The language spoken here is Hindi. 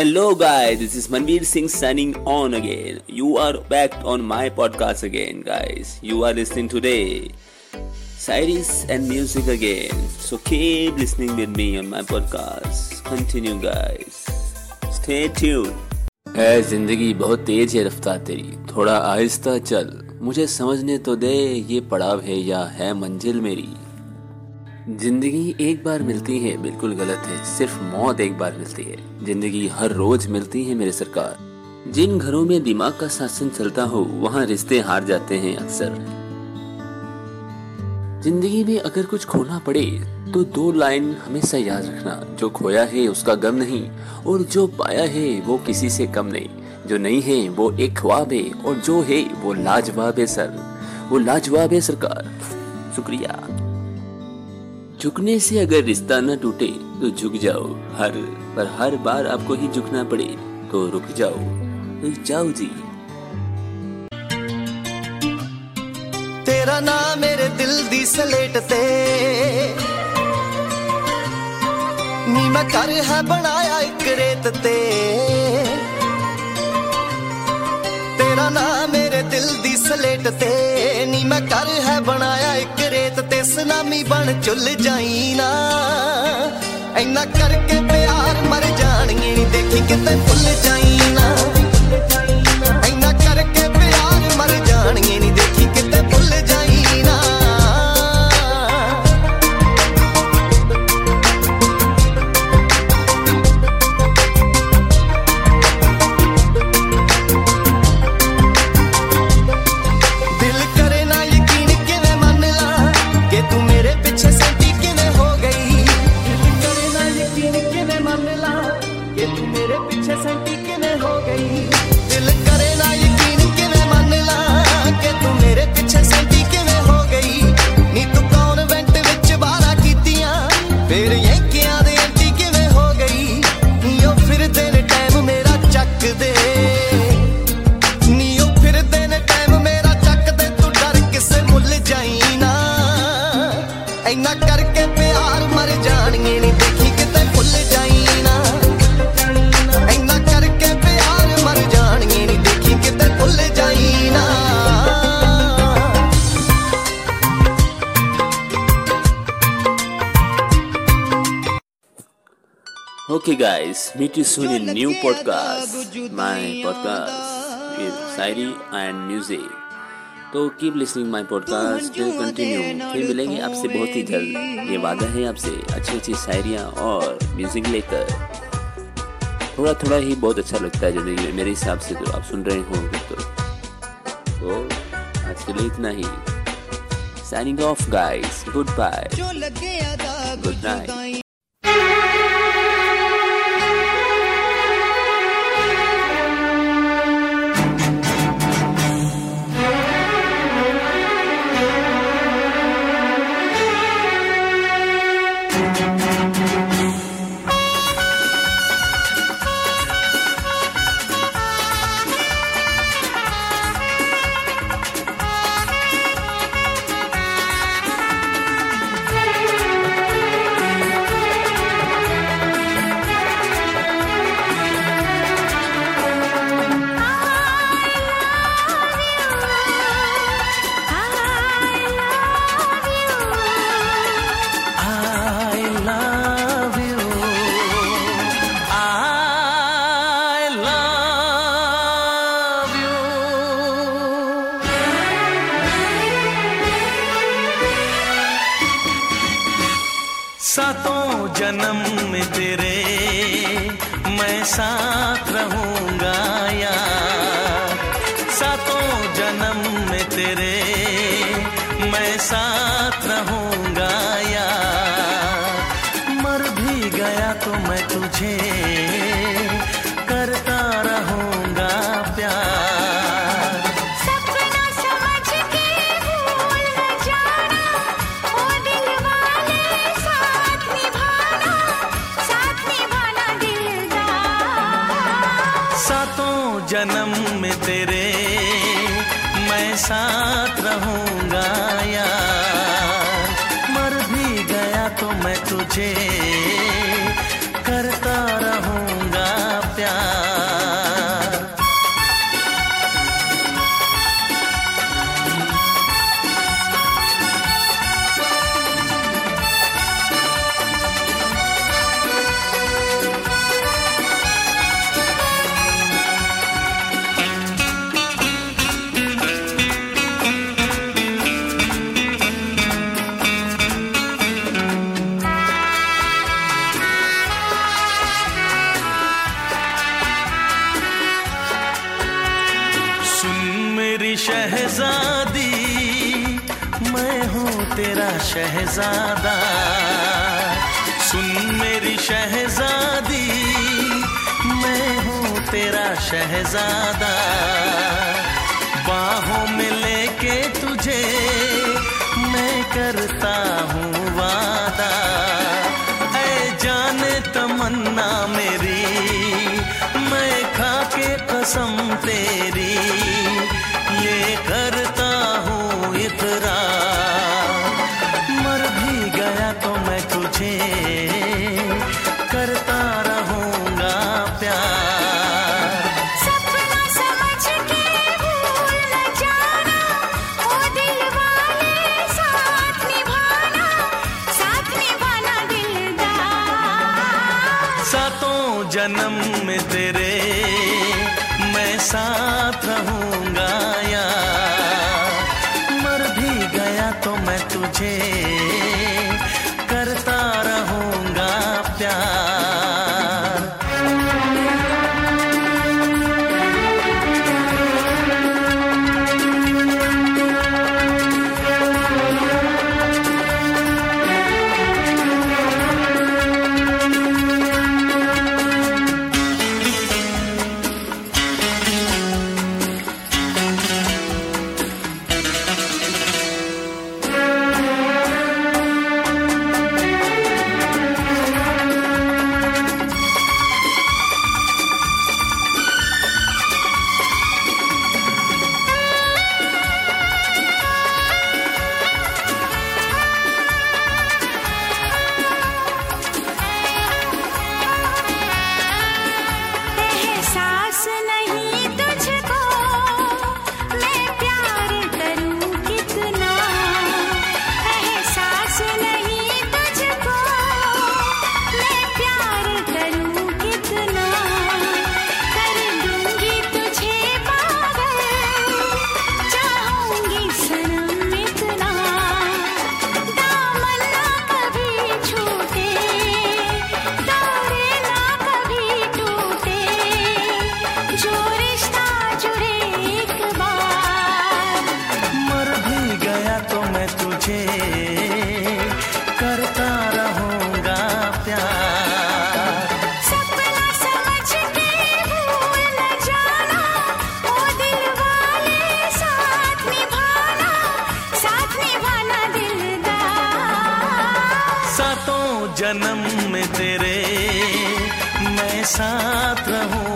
Hello guys this is Manveer Singh signing on again you are back on my podcast again guys you are listening today Sairi's and music again so keep listening with me on my podcast continue guys stay tune ए ज़िंदगी बहुत तेज है रफ्तार तेरी। थोड़ा आहिस्ता चल। मुझे समझने तो दे, ये पड़ाव है या है मंजिल मेरी। ज़िंदगी एक बार मिलती है, बिल्कुल गलत है। सिर्फ़ मौत एक बार मिलती है। ज़िंदगी हर रोज मिलती है मेरे सरकार। जिन घरों में दिमाग का शासन चलता हो, वहाँ रिश्ते हार जाते हैं अक्सर। ज़िंदगी में अगर कुछ खोना पड़े तो दो लाइन हमेशा याद रखना। जो खोया है, उसका गम नहीं। और जो पाया है, वो किसी से कम नहीं। जो नहीं है, वो एक ख्वाब है। और जो है, वो लाजवाब है, सर। वो लाजवाब है, सरकार। शुक्रिया। झुकने से अगर रिश्ता न टूटे तो झुक जाओ। हर, पर हर बार आपको ही झुकना पड़े तो रुक जाओ। रुक जाओ जी। तेरा नाम मेरे दिल दी सलेट ते नी मैं कर है बनाया एक रेत ते। तेरा नाम मेरे दिल दी सलेट ते नी मैं कर है बनाया एक ਸਲਾਮੀ ਬਣ ਚੁੱਲ ਜਾਈ ਨਾ। ਐਨਾ ਕਰਕੇ ਪਿਆਰ ਮਰ ਜਾਣਗੇ ਨਹੀਂ ਦੇਖੀ ਕਿਤੇ ਭੁੱਲ ਜਾਈ ਨਾ। ਇੰਨਾ ਕਰਕੇ ਪਿਆਰ ਮਰ ਜਾਣਗੇ ਨਹੀਂ ਦੇਖੀ ਕਿਤੇ ਭੁੱਲ ਜਾਈ ਨਾ ਇੰਨਾ ਕਰਕੇ ਪਿਆਰ ਮਰ ਜਾਣਗੇ ਨਹੀਂ ਦੇਖੀ ਕਿਤੇ ਭੁੱਲ ਜਾਈ ਨਾ Okay, guys, meet you soon in new podcast. My podcast with Sairi and music. तो keep listening my podcast continue फिर मिलेंगे आपसे बहुत ही जल्द. ये वादा है आपसे. अच्छी अच्छी शायरियाँ और म्यूज़िक लेकर. थोड़ा थोड़ा ही बहुत अच्छा लगता है ज़िंदगी में मेरे हिसाब से तो. आप सुन रहे हो तो. तो आज के लिए इतना ही. Signing off guys good bye good night सातों जन्म में तेरे मैं साथ रहूँगा यार। सातों जन्म में तेरे मैं साथ रहूँगा यार। मर भी गया तो मैं तुझे जन्म में तेरे मैं साथ रहूँगा यार। मर भी गया तो मैं तुझे मैं हूँ तेरा शहजादा। सुन मेरी शहजादी, मैं हूँ तेरा शहजादा। बाहों में लेके तुझे मैं करता हूँ वादा। ऐ जाने तमन्ना मेरी, मैं खा के कसम तेरी। तुझे करता रहूँगा प्यार। सपना समझ के भूल न जाना ओ दिल वाले साथ निभाना साथ निभाना दिलदार। सातों जन्म में तेरे मैं साथ रहूँगा यार। मर भी गया तो मैं तुझे साथ रहूँ।